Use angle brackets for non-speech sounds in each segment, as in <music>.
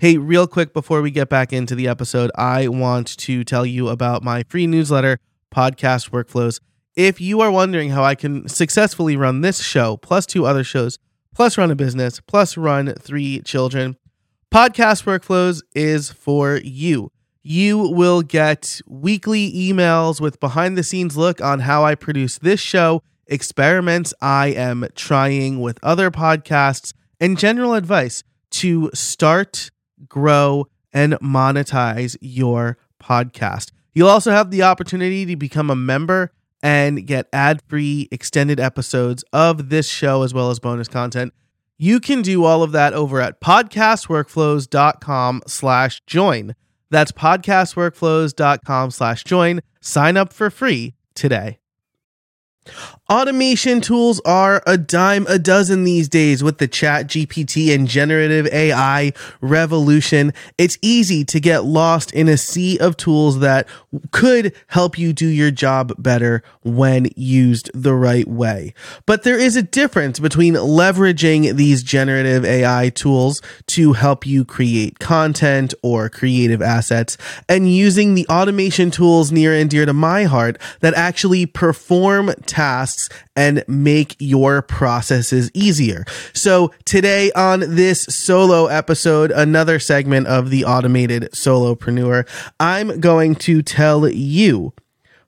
Hey, real quick before we get back into the episode, I want to tell you about my free newsletter, Podcast Workflows. If you are wondering how I can successfully run this show, plus two other shows, plus run a business, plus run three children, Podcast Workflows is for you. You will get weekly emails with behind the scenes look on how I produce this show, experiments I am trying with other podcasts, and general advice to start grow, and monetize your podcast. You'll also have the opportunity to become a member and get ad-free extended episodes of this show as well as bonus content. You can do all of that over at podcastworkflows.com slash join. That's podcastworkflows.com slash join. Sign up for free today. Automation tools are a dime a dozen these days with the chat GPT and generative AI revolution. It's easy to get lost in a sea of tools that could help you do your job better when used the right way. But there is a difference between leveraging these generative AI tools to help you create content or creative assets and using the automation tools near and dear to my heart that actually perform tasks and make your processes easier. So today on this solo episode, another segment of the automated solopreneur, I'm going to tell you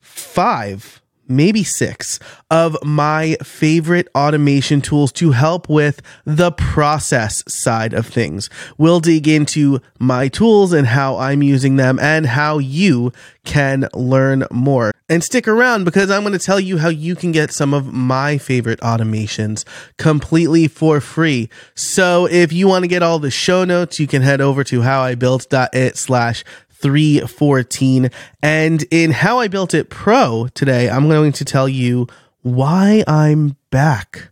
five maybe six of my favorite automation tools to help with the process side of things. We'll dig into my tools and how I'm using them and how you can learn more. And stick around because I'm going to tell you how you can get some of my favorite automations completely for free. So if you want to get all the show notes, you can head over to howibuilt.it slash 314. And in How I Built It Pro today, I'm going to tell you why I'm back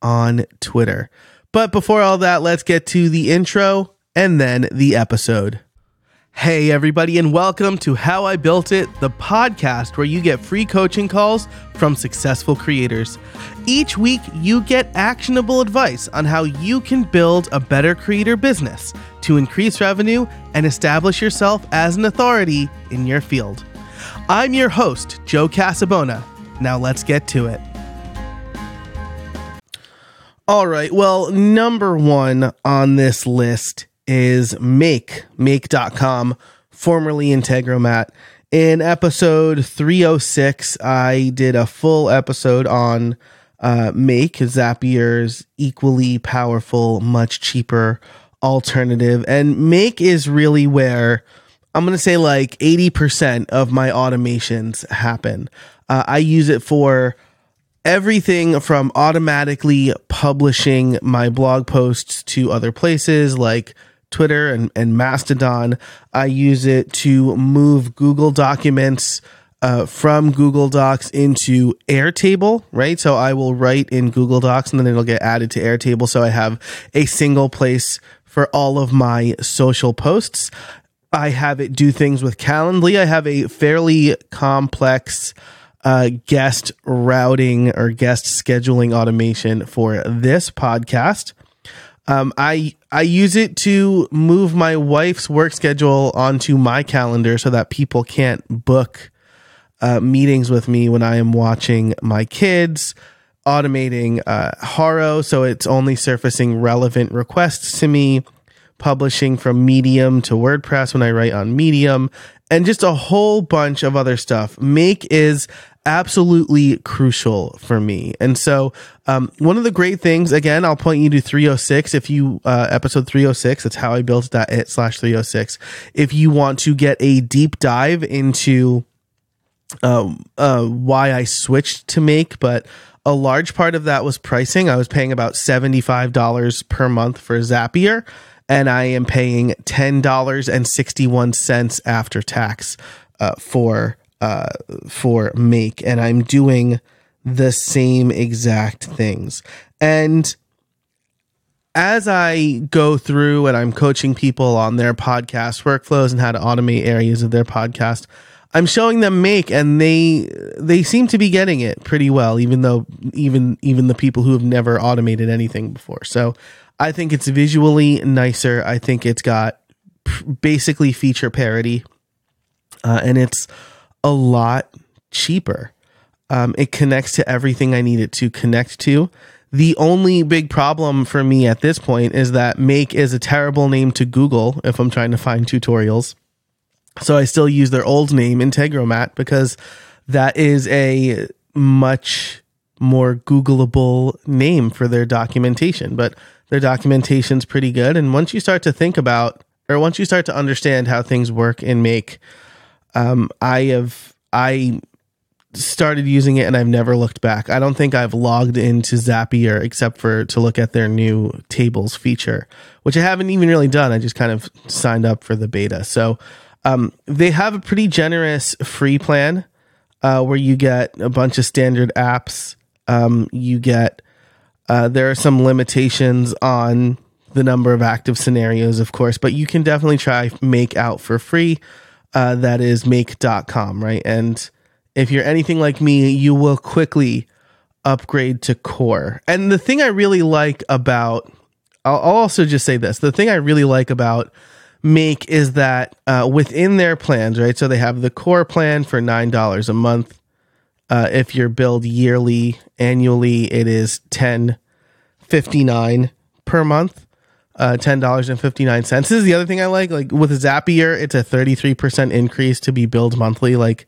on Twitter. But before all that, let's get to the intro and then the episode. Hey, everybody, and welcome to How I Built It, the podcast where you get free coaching calls from successful creators. Each week, you get actionable advice on how you can build a better creator business to increase revenue and establish yourself as an authority in your field. I'm your host, Joe Casabona. Now let's get to it. All right, well, number one on this list is Make, make.com, formerly Integromat. In episode 306, I did a full episode on uh, Make, Zapier's equally powerful, much cheaper alternative. And Make is really where I'm going to say like 80% of my automations happen. Uh, I use it for everything from automatically publishing my blog posts to other places like Twitter and, and Mastodon. I use it to move Google documents uh, from Google Docs into Airtable, right? So I will write in Google Docs and then it'll get added to Airtable. So I have a single place for all of my social posts. I have it do things with Calendly. I have a fairly complex uh, guest routing or guest scheduling automation for this podcast. Um, I I use it to move my wife's work schedule onto my calendar so that people can't book uh, meetings with me when I am watching my kids. Automating uh, Haro so it's only surfacing relevant requests to me. Publishing from Medium to WordPress when I write on Medium, and just a whole bunch of other stuff. Make is absolutely crucial for me. And so, um, one of the great things, again, I'll point you to 306. If you, uh, episode 306, that's how I built it slash 306. If you want to get a deep dive into, um, uh, why I switched to make, but a large part of that was pricing. I was paying about $75 per month for Zapier and I am paying $10.61 after tax, uh, for, uh, for make and I'm doing the same exact things. And as I go through and I'm coaching people on their podcast workflows and how to automate areas of their podcast, I'm showing them make and they they seem to be getting it pretty well even though even even the people who have never automated anything before. So I think it's visually nicer. I think it's got basically feature parity, uh, and it's a lot cheaper. Um, it connects to everything I need it to connect to. The only big problem for me at this point is that Make is a terrible name to Google if I'm trying to find tutorials. So I still use their old name, Integromat, because that is a much more Googleable name for their documentation. But their documentation's pretty good. And once you start to think about, or once you start to understand how things work and Make, um, I have I started using it and I've never looked back. I don't think I've logged into Zapier except for to look at their new tables feature, which I haven't even really done. I just kind of signed up for the beta. So um, they have a pretty generous free plan uh, where you get a bunch of standard apps. Um, you get uh, there are some limitations on the number of active scenarios, of course, but you can definitely try make out for free. Uh, that is make.com, right? And if you're anything like me, you will quickly upgrade to core. And the thing I really like about, I'll, also just say this the thing I really like about Make is that uh, within their plans, right? So they have the core plan for $9 a month. Uh, if you're billed yearly, annually, it is ten fifty nine per month. Uh, ten dollars and fifty nine cents. This is the other thing I like. Like with Zapier, it's a thirty three percent increase to be billed monthly. Like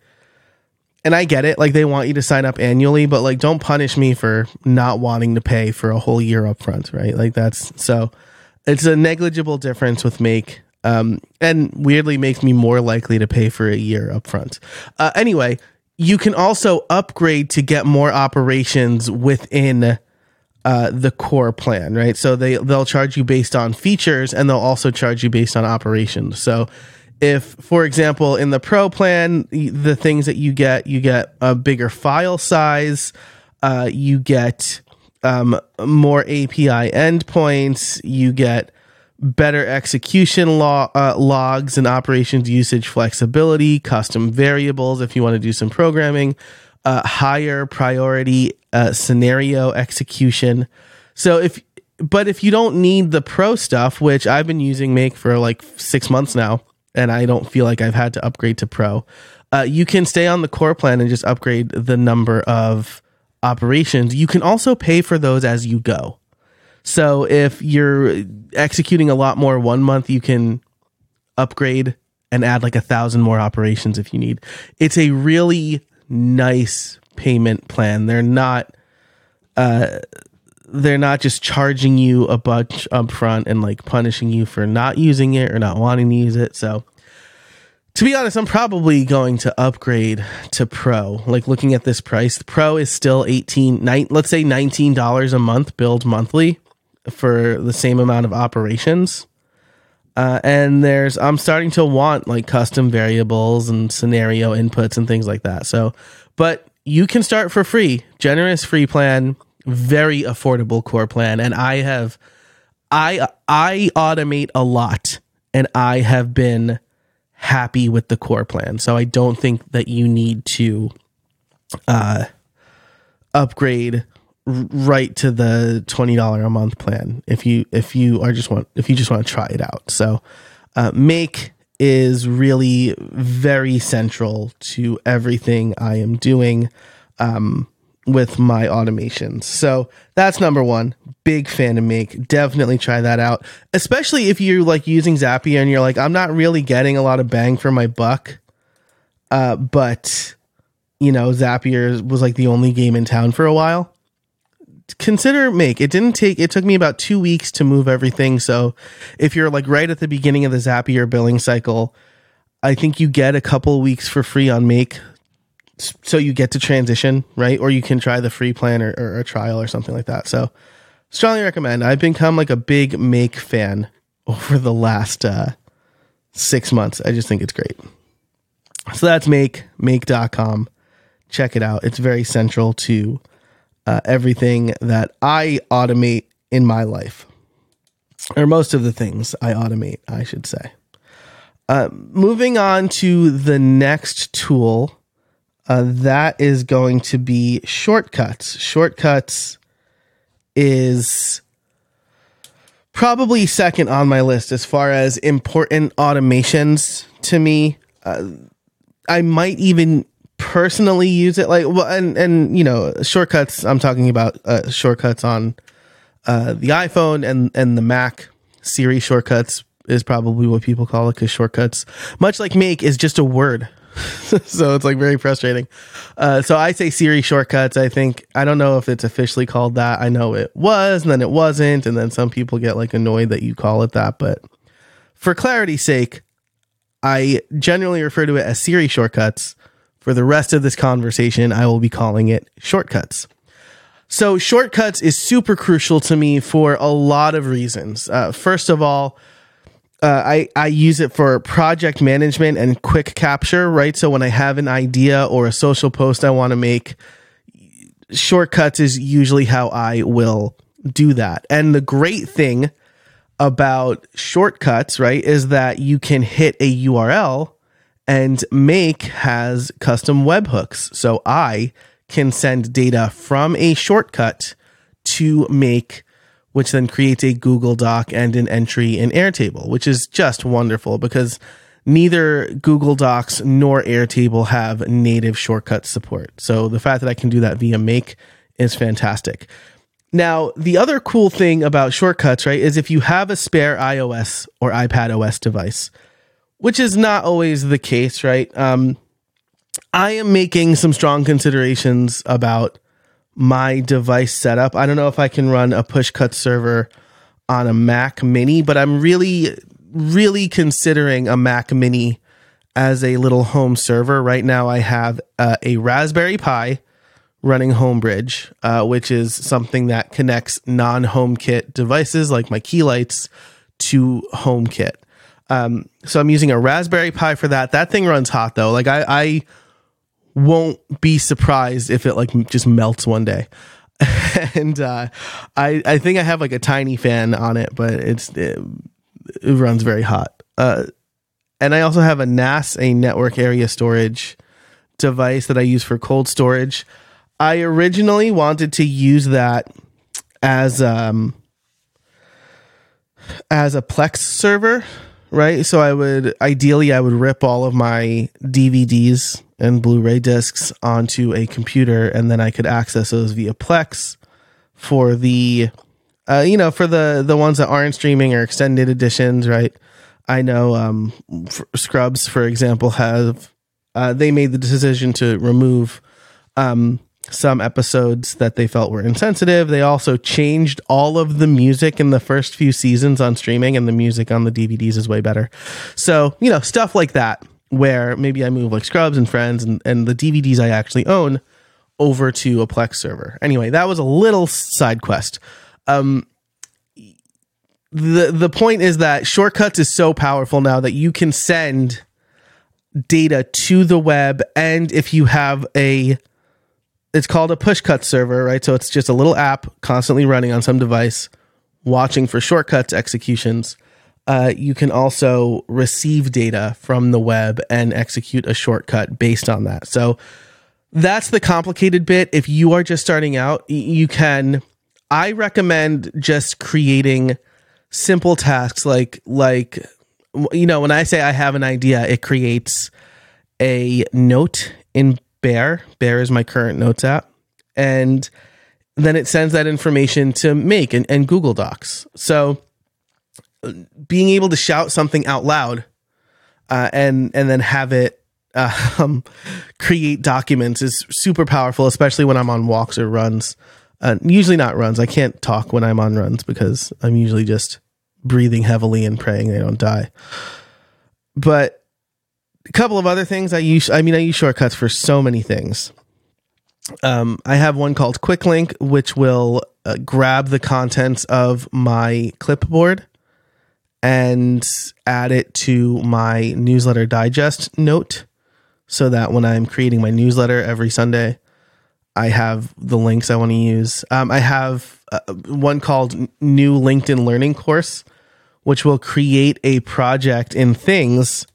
and I get it, like they want you to sign up annually, but like don't punish me for not wanting to pay for a whole year up front, right? Like that's so it's a negligible difference with make. Um, and weirdly makes me more likely to pay for a year up front. Uh, anyway, you can also upgrade to get more operations within uh, the core plan, right? So they they'll charge you based on features, and they'll also charge you based on operations. So if for example in the pro plan the things that you get you get a bigger file size uh, you get um, more api endpoints you get better execution lo- uh, logs and operations usage flexibility custom variables if you want to do some programming uh, higher priority uh, scenario execution so if but if you don't need the pro stuff which i've been using make for like six months now and I don't feel like I've had to upgrade to pro. Uh, you can stay on the core plan and just upgrade the number of operations. You can also pay for those as you go. So if you're executing a lot more one month, you can upgrade and add like a thousand more operations if you need. It's a really nice payment plan. They're not uh they're not just charging you a bunch up front and like punishing you for not using it or not wanting to use it. So to be honest, I'm probably going to upgrade to pro. Like looking at this price, pro is still 18, nine, let's say $19 a month billed monthly for the same amount of operations. Uh, and there's, I'm starting to want like custom variables and scenario inputs and things like that. So, but you can start for free, generous free plan very affordable core plan and I have I I automate a lot and I have been happy with the core plan. So I don't think that you need to uh upgrade right to the $20 a month plan if you if you are just want if you just want to try it out. So uh, make is really very central to everything I am doing. Um, with my automations. So that's number one. Big fan of Make. Definitely try that out. Especially if you're like using Zapier and you're like, I'm not really getting a lot of bang for my buck. Uh, but you know, Zapier was like the only game in town for a while. Consider Make. It didn't take it took me about two weeks to move everything. So if you're like right at the beginning of the Zapier billing cycle, I think you get a couple weeks for free on Make so you get to transition, right? Or you can try the free plan or, or, a trial or something like that. So strongly recommend. I've become like a big make fan <laughs> over the last uh, six months. I just think it's great. So that's make, make.com. Check it out. It's very central to uh, everything that I automate in my life, or most of the things I automate, I should say. Uh, moving on to the next tool uh, that is going to be shortcuts. Shortcuts is probably second on my list as far as important automations to me. Uh, I might even personally use it like well and and you know shortcuts i'm talking about uh, shortcuts on uh, the iphone and and the mac siri shortcuts is probably what people call it because shortcuts much like make is just a word. <laughs> So it's like very frustrating. Uh, so i say siri shortcuts i think i don't know if it's officially called that. I know it was and then it wasn't and then some people get like annoyed that you call it that but for clarity's sake i generally refer to it as siri shortcuts for the rest of this conversation, I will be calling it shortcuts. So, shortcuts is super crucial to me for a lot of reasons. Uh, first of all, uh, I, I use it for project management and quick capture, right? So, when I have an idea or a social post I want to make, shortcuts is usually how I will do that. And the great thing about shortcuts, right, is that you can hit a URL and Make has custom webhooks. So I can send data from a shortcut to Make, which then creates a Google Doc and an entry in Airtable, which is just wonderful because neither Google Docs nor Airtable have native shortcut support. So the fact that I can do that via Make is fantastic. Now, the other cool thing about shortcuts, right, is if you have a spare iOS or iPad OS device, which is not always the case, right? Um, I am making some strong considerations about my device setup. I don't know if I can run a Pushcut server on a Mac Mini, but I'm really, really considering a Mac Mini as a little home server. Right now, I have uh, a Raspberry Pi running Homebridge, uh, which is something that connects non HomeKit devices like my key lights to HomeKit. Um, so I'm using a Raspberry Pi for that. That thing runs hot though. Like I, I won't be surprised if it like just melts one day. <laughs> and uh, I, I think I have like a tiny fan on it, but it's it, it runs very hot. Uh, and I also have a NAS, a network area storage device that I use for cold storage. I originally wanted to use that as um as a Plex server right? So I would ideally I would rip all of my DVDs and Blu-ray discs onto a computer, and then I could access those via Plex for the, uh, you know, for the the ones that aren't streaming or extended editions, right? I know um, for Scrubs, for example, have uh, they made the decision to remove um, some episodes that they felt were insensitive. They also changed all of the music in the first few seasons on streaming, and the music on the DVDs is way better. So, you know, stuff like that, where maybe I move like Scrubs and Friends and, and the DVDs I actually own over to a Plex server. Anyway, that was a little side quest. Um, the the point is that shortcuts is so powerful now that you can send data to the web and if you have a it's called a Pushcut server, right? So it's just a little app constantly running on some device, watching for shortcuts executions. Uh, you can also receive data from the web and execute a shortcut based on that. So that's the complicated bit. If you are just starting out, you can. I recommend just creating simple tasks like like you know when I say I have an idea, it creates a note in Bear. Bear is my current notes app. And then it sends that information to Make and, and Google Docs. So being able to shout something out loud uh, and and then have it uh, <laughs> um, create documents is super powerful, especially when I'm on walks or runs. Uh, usually not runs. I can't talk when I'm on runs because I'm usually just breathing heavily and praying they don't die. But a couple of other things I use. I mean, I use shortcuts for so many things. Um, I have one called Quick Link, which will uh, grab the contents of my clipboard and add it to my newsletter digest note so that when I'm creating my newsletter every Sunday, I have the links I want to use. Um, I have uh, one called New LinkedIn Learning Course, which will create a project in Things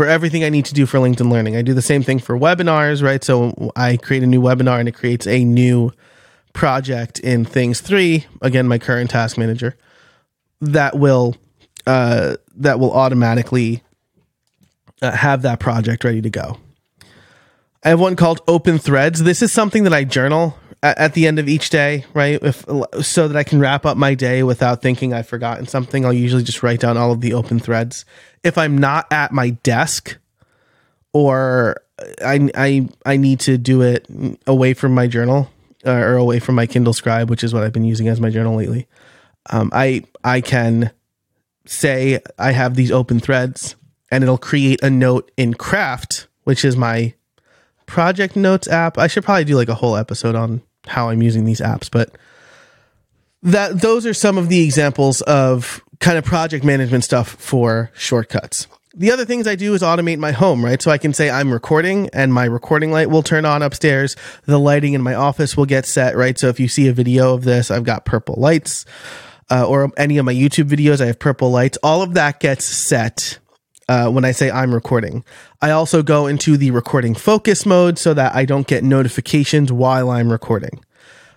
for everything I need to do for LinkedIn Learning. I do the same thing for webinars, right? So I create a new webinar and it creates a new project in Things 3, again, my current task manager. that will uh, that will automatically uh, have that project ready to go. I have one called Open Threads. This is something that I journal at, the end of each day, right? If so that I can wrap up my day without thinking I've forgotten something. I'll usually just write down all of the open threads. If I'm not at my desk or I I I need to do it away from my journal uh, or away from my Kindle Scribe, which is what I've been using as my journal lately. Um, I I can say I have these open threads, and it'll create a note in Craft, which is my project notes app. I should probably do like a whole episode on how I'm using these apps, but that those are some of the examples of kind of project management stuff for shortcuts. The other things I do is automate my home, right? So I can say I'm recording and my recording light will turn on upstairs. The lighting in my office will get set, right? So if you see a video of this, I've got purple lights. Uh, or any of my YouTube videos, I have purple lights. All of that gets set uh, when I say I'm recording. I also go into the recording focus mode so that I don't get notifications while I'm recording.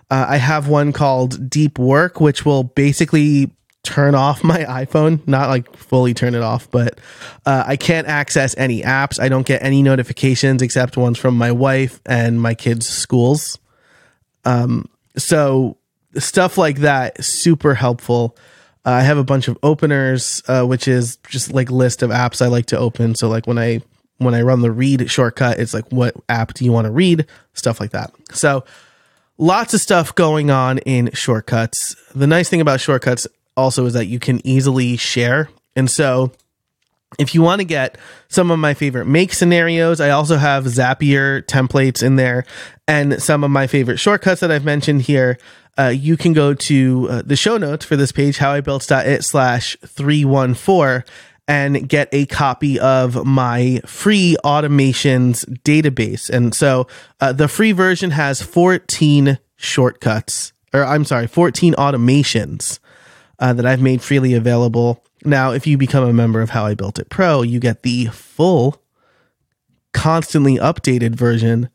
Uh, I have one called Deep Work, which will basically turn off my <laughs> iPhone, not like fully turn it off, but uh, I can't access any apps. I don't get any notifications except ones from my wife and my kids' schools. Um, so stuff like that, super helpful. Uh, I have a bunch of openers, uh, which is just like list of apps I like to open. So like when I when I run the read shortcut, it's like what app do you want to read, stuff like that. So lots of stuff going on in shortcuts. The nice thing about shortcuts also is that you can easily share. And so if you want to get some of my favorite make scenarios, I also have Zapier templates in there and some of my favorite shortcuts that I've mentioned here. Uh, you can go to uh, the show notes for this page, howibuilt.it slash 314 and get a copy of my free automations database. And so uh, the free version has 14 shortcuts, or I'm sorry, 14 automations uh, that I've made freely available. Now, if you become a member of How I Built It Pro, you get the full, constantly updated version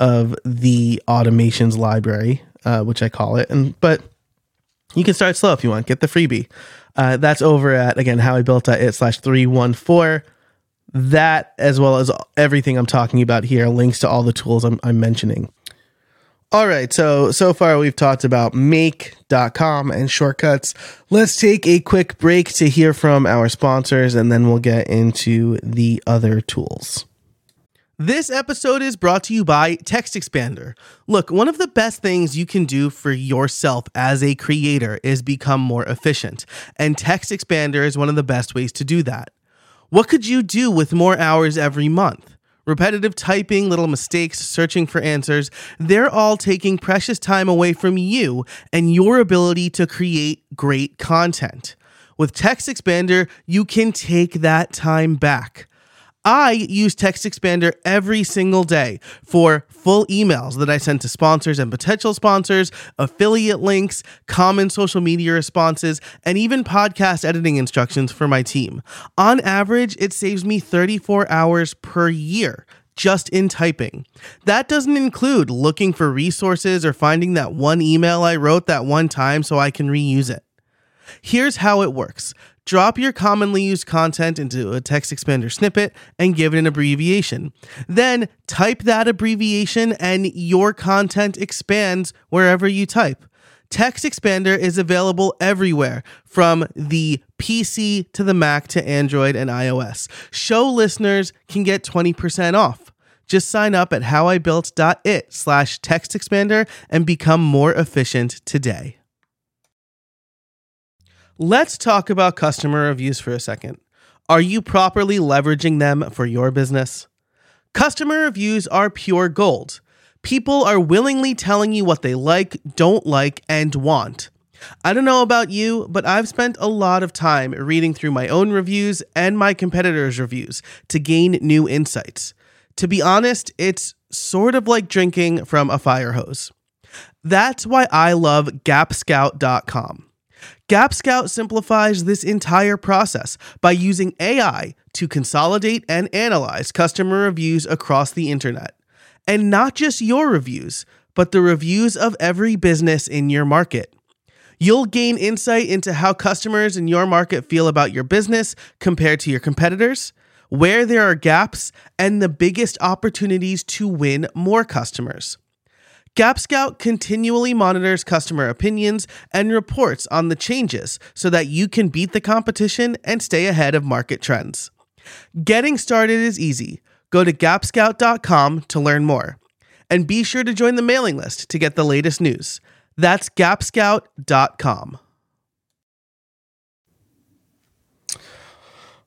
of the automations library, uh, which I call it. And but you can start slow if you want. Get the freebie. Uh, that's over at again how I built it slash three one four. That as well as everything I'm talking about here, links to all the tools I'm, I'm mentioning. All right, so so far we've talked about make.com and shortcuts. Let's take a quick break to hear from our sponsors and then we'll get into the other tools. This episode is brought to you by Text Expander. Look, one of the best things you can do for yourself as a creator is become more efficient, and Text Expander is one of the best ways to do that. What could you do with more hours every month? repetitive typing, little mistakes, searching for answers, they're all taking precious time away from you and your ability to create great content. With Text Expander, you can take that time back. I use Text Expander every single day for full emails that I send to sponsors and potential sponsors, affiliate links, common social media responses, and even podcast editing instructions for my team. On average, it saves me 34 hours per year just in typing. That doesn't include looking for resources or finding that one email I wrote that one time so I can reuse it. Here's how it works Drop your commonly used content into a text expander snippet and give it an abbreviation. Then type that abbreviation and your content expands wherever you type. Text Expander is available everywhere from the PC to the Mac to Android and iOS. Show listeners can get 20% off. Just sign up at howibuilt.it slash text expander and become more efficient today. Let's talk about customer reviews for a second. Are you properly leveraging them for your business? Customer reviews are pure gold. People are willingly telling you what they like, don't like, and want. I don't know about you, but I've spent a lot of time reading through my own reviews and my competitors' reviews to gain new insights. To be honest, it's sort of like drinking from a fire hose. That's why I love gapscout.com. GapScout simplifies this entire process by using AI to consolidate and analyze customer reviews across the internet. And not just your reviews, but the reviews of every business in your market. You'll gain insight into how customers in your market feel about your business compared to your competitors, where there are gaps, and the biggest opportunities to win more customers. Gap Scout continually monitors customer opinions and reports on the changes so that you can beat the competition and stay ahead of market trends. Getting started is easy. Go to gapscout.com to learn more. And be sure to join the mailing list to get the latest news. That's gapscout.com.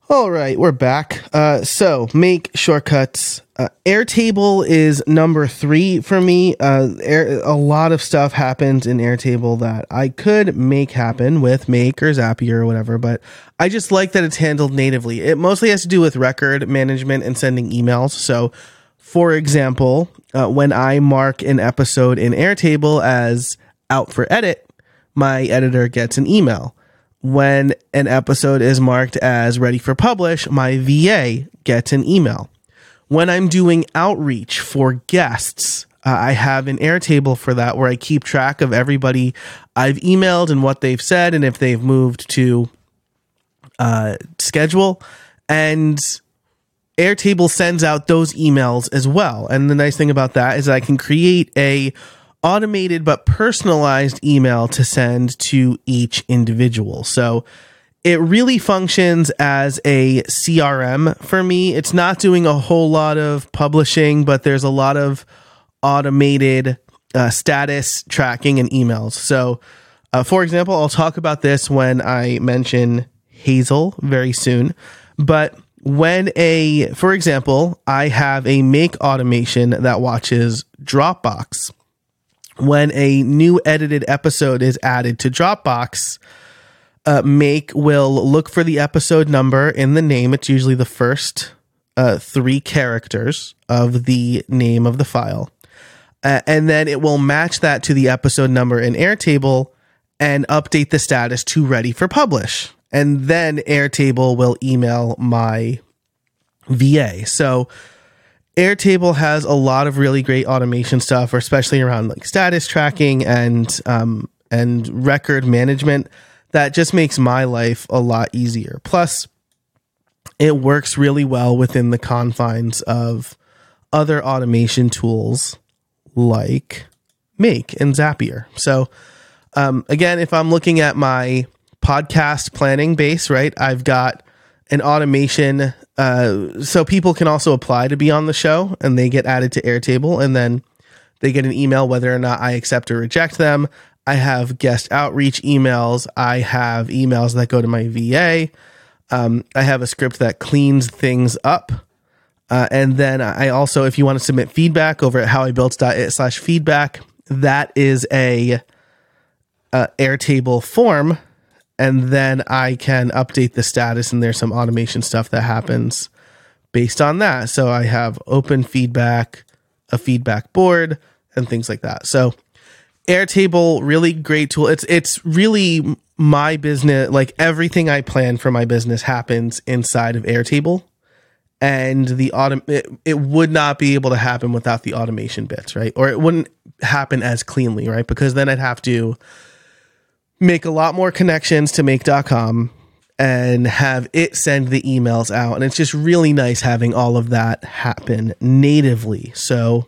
All right, we're back. Uh, so, make shortcuts. Uh, Airtable is number three for me. Uh, Air, a lot of stuff happens in Airtable that I could make happen with Make or Zapier or whatever, but I just like that it's handled natively. It mostly has to do with record management and sending emails. So, for example, uh, when I mark an episode in Airtable as out for edit, my editor gets an email when an episode is marked as ready for publish, my VA gets an email. When I'm doing outreach for guests, uh, I have an Airtable for that where I keep track of everybody I've emailed and what they've said and if they've moved to uh, schedule. And Airtable sends out those emails as well. And the nice thing about that is I can create a automated but personalized email to send to each individual. So it really functions as a CRM for me. It's not doing a whole lot of publishing, but there's a lot of automated uh, status tracking and emails. So, uh, for example, I'll talk about this when I mention Hazel very soon. But when a, for example, I have a make automation that watches Dropbox when a new edited episode is added to Dropbox, uh, Make will look for the episode number in the name. It's usually the first uh, three characters of the name of the file. Uh, and then it will match that to the episode number in Airtable and update the status to ready for publish. And then Airtable will email my VA. So Airtable has a lot of really great automation stuff, especially around like status tracking and um, and record management. That just makes my life a lot easier. Plus, it works really well within the confines of other automation tools like Make and Zapier. So, um, again, if I'm looking at my podcast planning base, right, I've got an automation uh, so people can also apply to be on the show and they get added to Airtable and then they get an email whether or not I accept or reject them. I have guest outreach emails. I have emails that go to my VA. Um, I have a script that cleans things up. Uh, and then I also, if you want to submit feedback over at howibuilt.it slash feedback, that is a, a Airtable form and then I can update the status and there's some automation stuff that happens based on that. So I have open feedback, a feedback board and things like that. So Airtable really great tool. It's it's really my business like everything I plan for my business happens inside of Airtable and the autom- it, it would not be able to happen without the automation bits, right? Or it wouldn't happen as cleanly, right? Because then I'd have to make a lot more connections to make.com and have it send the emails out. And it's just really nice having all of that happen natively. So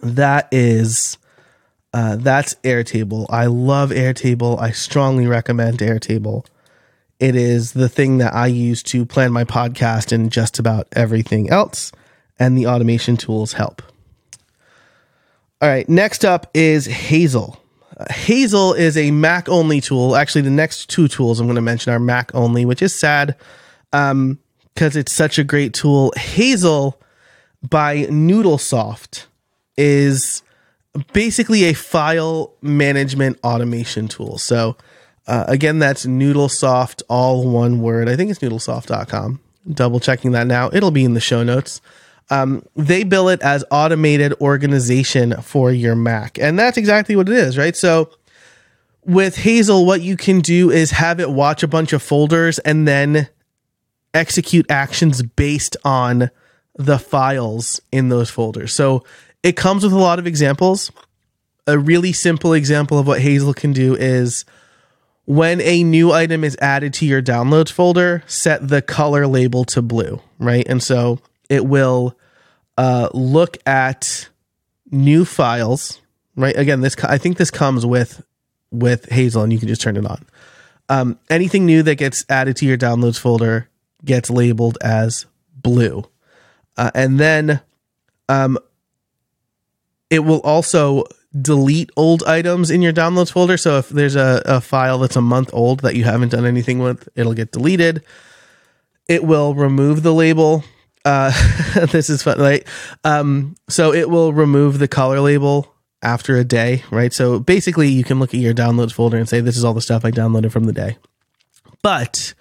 that is uh, that's Airtable. I love Airtable. I strongly recommend Airtable. It is the thing that I use to plan my podcast and just about everything else, and the automation tools help. All right, next up is Hazel. Hazel is a Mac only tool. Actually, the next two tools I'm going to mention are Mac only, which is sad because um, it's such a great tool. Hazel by Noodlesoft is basically a file management automation tool. So, uh, again, that's Noodlesoft, all one word. I think it's noodlesoft.com. Double checking that now. It'll be in the show notes um, they bill it as automated organization for your Mac. And that's exactly what it is, right? So with Hazel, what you can do is have it watch a bunch of folders and then execute actions based on the files in those folders. So it comes with a lot of examples. a really simple example of what Hazel can do is when a new item is added to your downloads folder, set the color label to blue, right? And so it will uh, look at new files, right? Again, this I think this comes with with Hazel, and you can just turn it on. Um, anything new that gets added to your downloads folder gets labeled as blue, uh, and then um, it will also delete old items in your downloads folder. So if there's a, a file that's a month old that you haven't done anything with, it'll get deleted. It will remove the label. Uh, <laughs> this is fun, right? Um, so it will remove the color label after a day, right? So basically, you can look at your downloads folder and say, this is all the stuff I downloaded from the day. But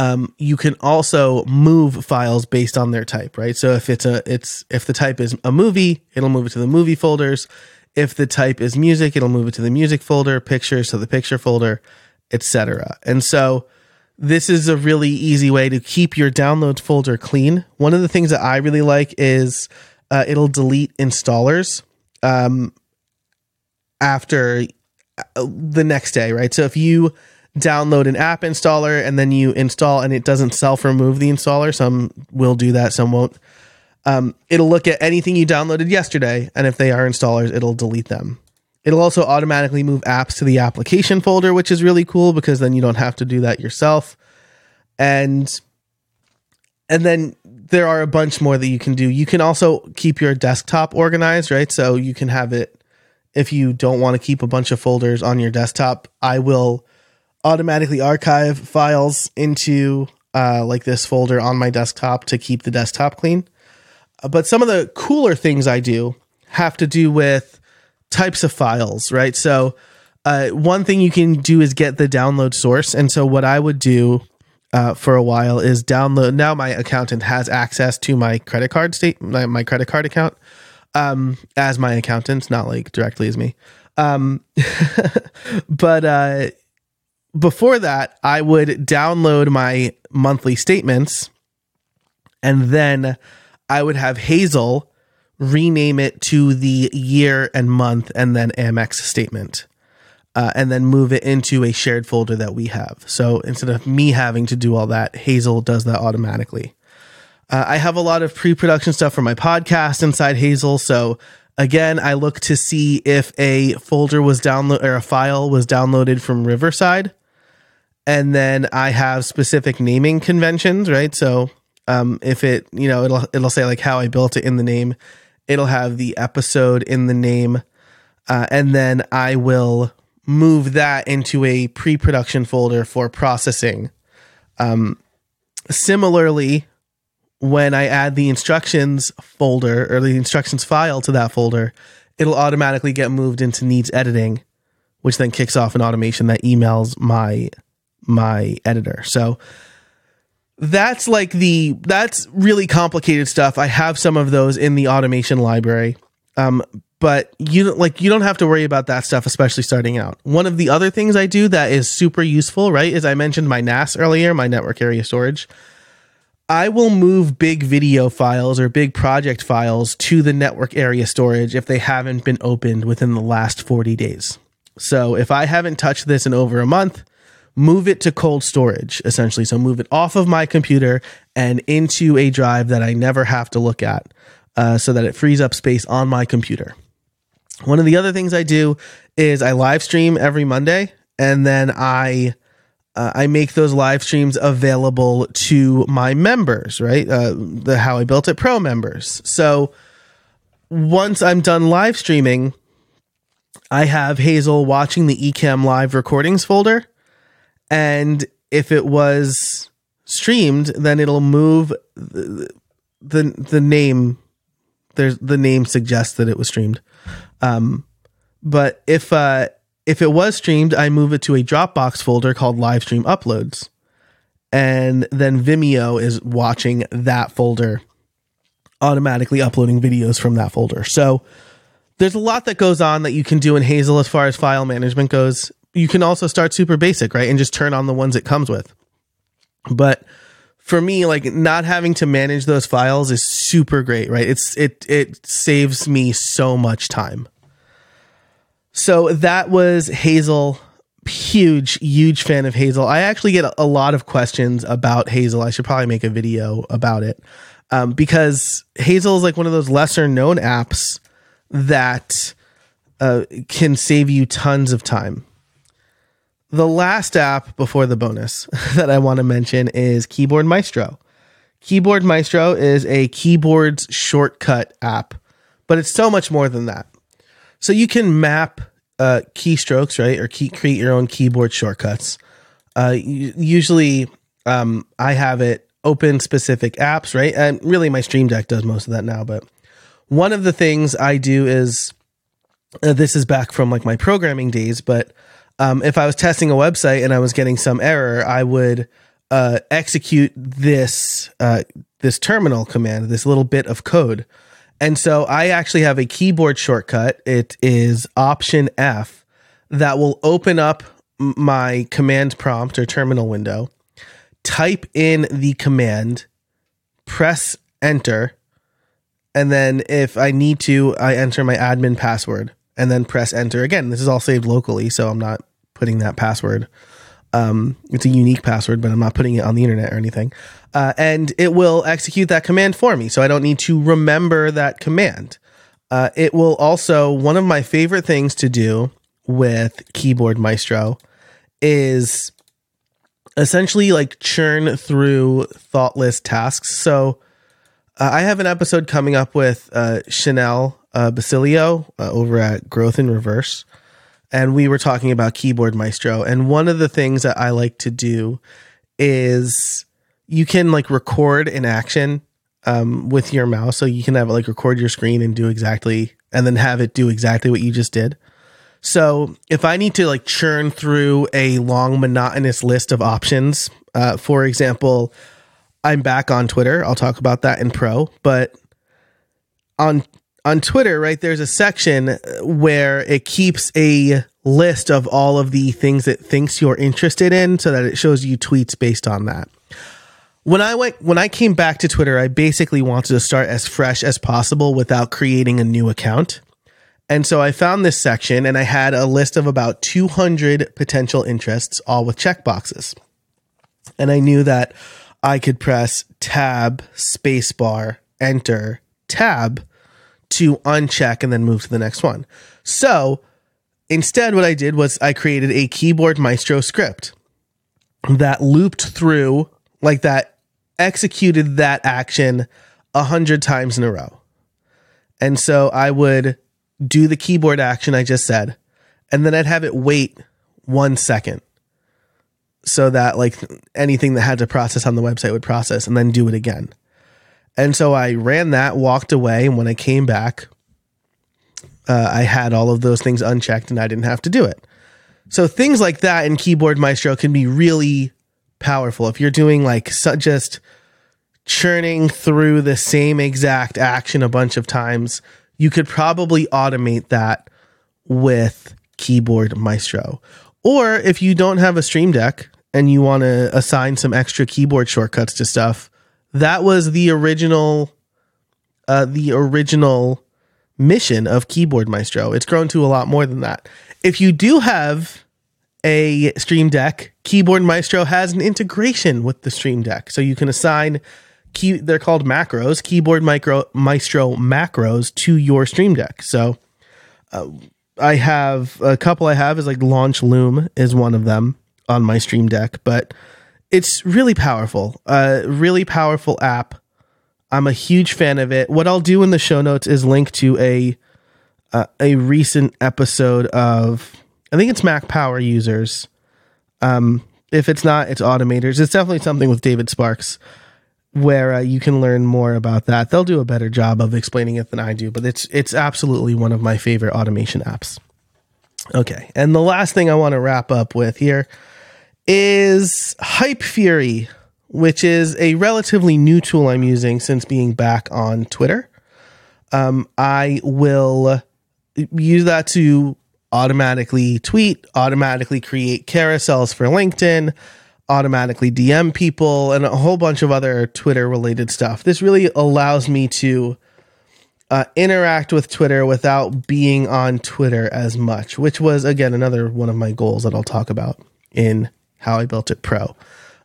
um, you can also move files based on their type, right? So if it's a, it's if the type is a movie, it'll move it to the movie folders. If the type is music, it'll move it to the music folder, pictures to the picture folder, etc. And so this is a really easy way to keep your downloads folder clean. One of the things that I really like is uh, it'll delete installers um, after uh, the next day, right? So if you download an app installer and then you install and it doesn't self remove the installer, some will do that, some won't um, it'll look at anything you downloaded yesterday, and if they are installers, it'll delete them. It'll also automatically move apps to the application folder, which is really cool because then you don't have to do that yourself. And and then there are a bunch more that you can do. You can also keep your desktop organized, right? So you can have it if you don't want to keep a bunch of folders on your desktop, I will automatically archive files into uh, like this folder on my desktop to keep the desktop clean. But some of the cooler things I do have to do with types of files, right? So, uh, one thing you can do is get the download source. And so, what I would do uh, for a while is download. Now, my accountant has access to my credit card state, my, my credit card account, um, as my accountant, not like directly as me. Um, <laughs> but uh, before that, I would download my monthly statements and then I would have Hazel rename it to the year and month and then Amex statement. Uh, and then move it into a shared folder that we have. So instead of me having to do all that, Hazel does that automatically. Uh, I have a lot of pre production stuff for my podcast inside Hazel. So again, I look to see if a folder was download or a file was downloaded from Riverside. And then I have specific naming conventions, right? So um, if it, you know, it'll it'll say like how I built it in the name. It'll have the episode in the name, uh, and then I will move that into a pre-production folder for processing. Um, similarly, when I add the instructions folder or the instructions file to that folder, it'll automatically get moved into needs editing, which then kicks off an automation that emails my my editor. So that's like the that's really complicated stuff. I have some of those in the automation library. Um, but you like you don't have to worry about that stuff, especially starting out. One of the other things I do that is super useful, right? Is I mentioned my NAS earlier, my network area storage. I will move big video files or big project files to the network area storage if they haven't been opened within the last 40 days. So if I haven't touched this in over a month, move it to cold storage, essentially. So move it off of my computer and into a drive that I never have to look at uh, so that it frees up space on my computer. One of the other things I do is I live stream every Monday and then I. Uh, I make those live streams available to my members, right? Uh, the How I Built It Pro members. So once I'm done live streaming, I have Hazel watching the Ecamm Live recordings folder and if it was streamed, then it'll move the the, the name. There's the name suggests that it was streamed. Um, but if uh, if it was streamed, I move it to a Dropbox folder called Live Stream Uploads, and then Vimeo is watching that folder, automatically uploading videos from that folder. So there's a lot that goes on that you can do in Hazel as far as file management goes you can also start super basic, right? And just turn on the ones it comes with. But for me, like not having to manage those files is super great, right? It's it it saves me so much time. So that was Hazel. Huge, huge fan of Hazel. I actually get a lot of questions about Hazel. I should probably make a video about it um, because Hazel is like one of those lesser known apps that uh, can save you tons of time. The last app before the bonus <laughs> that I want to mention is Keyboard Maestro. Keyboard Maestro is a keyboards shortcut app, but it's so much more than that. So you can map uh, keystrokes, right, or key, create your own keyboard shortcuts. Uh, usually, um, I have it open specific apps, right, and really my Stream Deck does most of that now. But one of the things I do is uh, this is back from like my programming days, but um, if I was testing a website and I was getting some error, I would uh, execute this uh, this terminal command, this little bit of code. And so I actually have a keyboard shortcut. It is Option F that will open up my command prompt or terminal window, type in the command, press enter, and then if I need to, I enter my admin password and then press enter again. This is all saved locally, so I'm not putting that password um, it's a unique password, but I'm not putting it on the internet or anything. Uh, and it will execute that command for me. So I don't need to remember that command. Uh, it will also, one of my favorite things to do with Keyboard Maestro is essentially like churn through thoughtless tasks. So uh, I have an episode coming up with uh, Chanel uh, Basilio uh, over at Growth in Reverse and we were talking about keyboard maestro and one of the things that i like to do is you can like record an action um, with your mouse. So you can have it like record your screen and do exactly and then have it do exactly what you just did. So if i need to like churn through a long monotonous list of options uh, for example i'm back on twitter. I'll talk about that in pro but on on Twitter, right, there's a section uh, where it keeps a list of all of the things it thinks you're interested in so that it shows you tweets based on that. When I went when I came back to Twitter, I basically wanted to start as fresh as possible without creating a new account. And so I found this section and I had a list of about 200 potential interests all with checkboxes. And I knew that I could press tab, spacebar, enter, tab to uncheck and then move to the next one. So instead, what I did was I created a keyboard maestro script that looped through, like that, executed that action a hundred times in a row. And so I would do the keyboard action I just said, and then I'd have it wait one second so that like anything that had to process on the website would process and then do it again. And so I ran that, walked away, and when I came back, uh, I had all of those things unchecked and I didn't have to do it. So things like that in Keyboard Maestro can be really powerful. If you're doing like so just churning through the same exact action a bunch of times, you could probably automate that with Keyboard Maestro. Or if you don't have a Stream Deck and you want to assign some extra keyboard shortcuts to stuff, that was the original uh, the original mission of Keyboard Maestro. It's grown to a lot more than that. If you do have a Stream Deck, Keyboard Maestro has an integration with the Stream Deck. So you can assign key they're called macros, Keyboard Micro Maestro macros to your Stream Deck. So uh, I have a couple I have is like Launch Loom is one of them on my Stream Deck, but it's really powerful. A uh, really powerful app. I'm a huge fan of it. What I'll do in the show notes is link to a uh, a recent episode of I think it's Mac Power users. Um, if it's not, it's automators. It's definitely something with David Sparks where uh, you can learn more about that. They'll do a better job of explaining it than I do, but it's it's absolutely one of my favorite automation apps. Okay, and the last thing I want to wrap up with here is Hypefury, which is a relatively new tool I'm using since being back on Twitter. Um, I will use that to automatically tweet, automatically create carousels for LinkedIn, automatically DM people, and a whole bunch of other Twitter related stuff. This really allows me to uh, interact with Twitter without being on Twitter as much, which was, again, another one of my goals that I'll talk about in How I Built It Pro.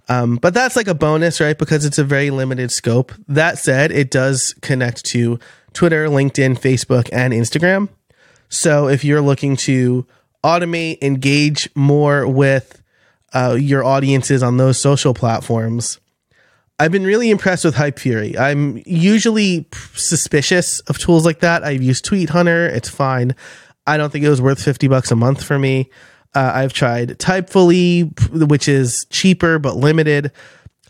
Um, but that's like a bonus, right? Because it's a very limited scope. That said, it does connect to Twitter, LinkedIn, Facebook, and Instagram. So if you're looking to automate, engage more with uh, your audiences on those social platforms, I've been really impressed with Hypefury. I'm usually suspicious of tools like that. I've used Tweet Hunter; it's fine. I don't think it was worth fifty bucks a month for me. Uh, I've tried Typefully, which is cheaper but limited.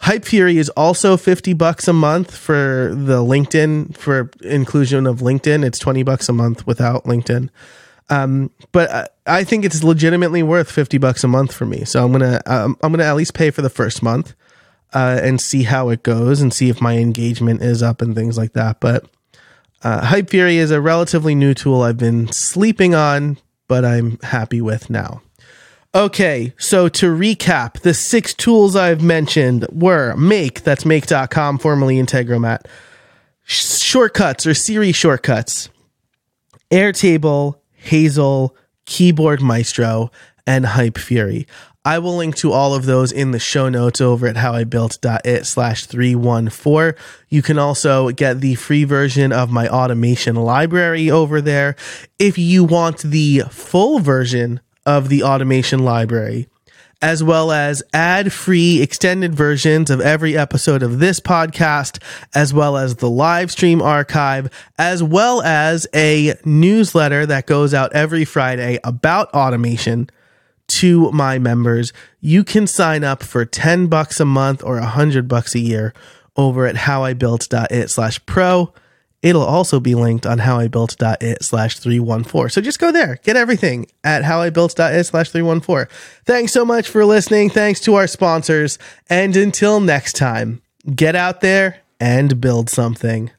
Hypefury is also 50 bucks a month for the LinkedIn for inclusion of LinkedIn. It's 20 bucks a month without LinkedIn. Um, but I think it's legitimately worth 50 bucks a month for me. So I'm going to um, I'm going to at least pay for the first month uh, and see how it goes and see if my engagement is up and things like that. But uh, Hypefury is a relatively new tool I've been sleeping on, but I'm happy with now. Okay, so to recap, the six tools I've mentioned were Make, that's make.com, formerly Integromat, shortcuts or Siri shortcuts, Airtable, Hazel, Keyboard Maestro, and Hypefury. I will link to all of those in the show notes over at howibuilt.it slash 314. You can also get the free version of my automation library over there. If you want the full version of the automation library, as well as ad free extended versions of every episode of this podcast, as well as the live stream archive, as well as a newsletter that goes out every Friday about automation to my members. You can sign up for 10 bucks a month or 100 bucks a year over at howibuilt.it slash pro. It'll also be linked on howibuilt.it slash 314. So just go there, get everything at howibuilt.it slash 314. Thanks so much for listening. Thanks to our sponsors. And until next time, get out there and build something.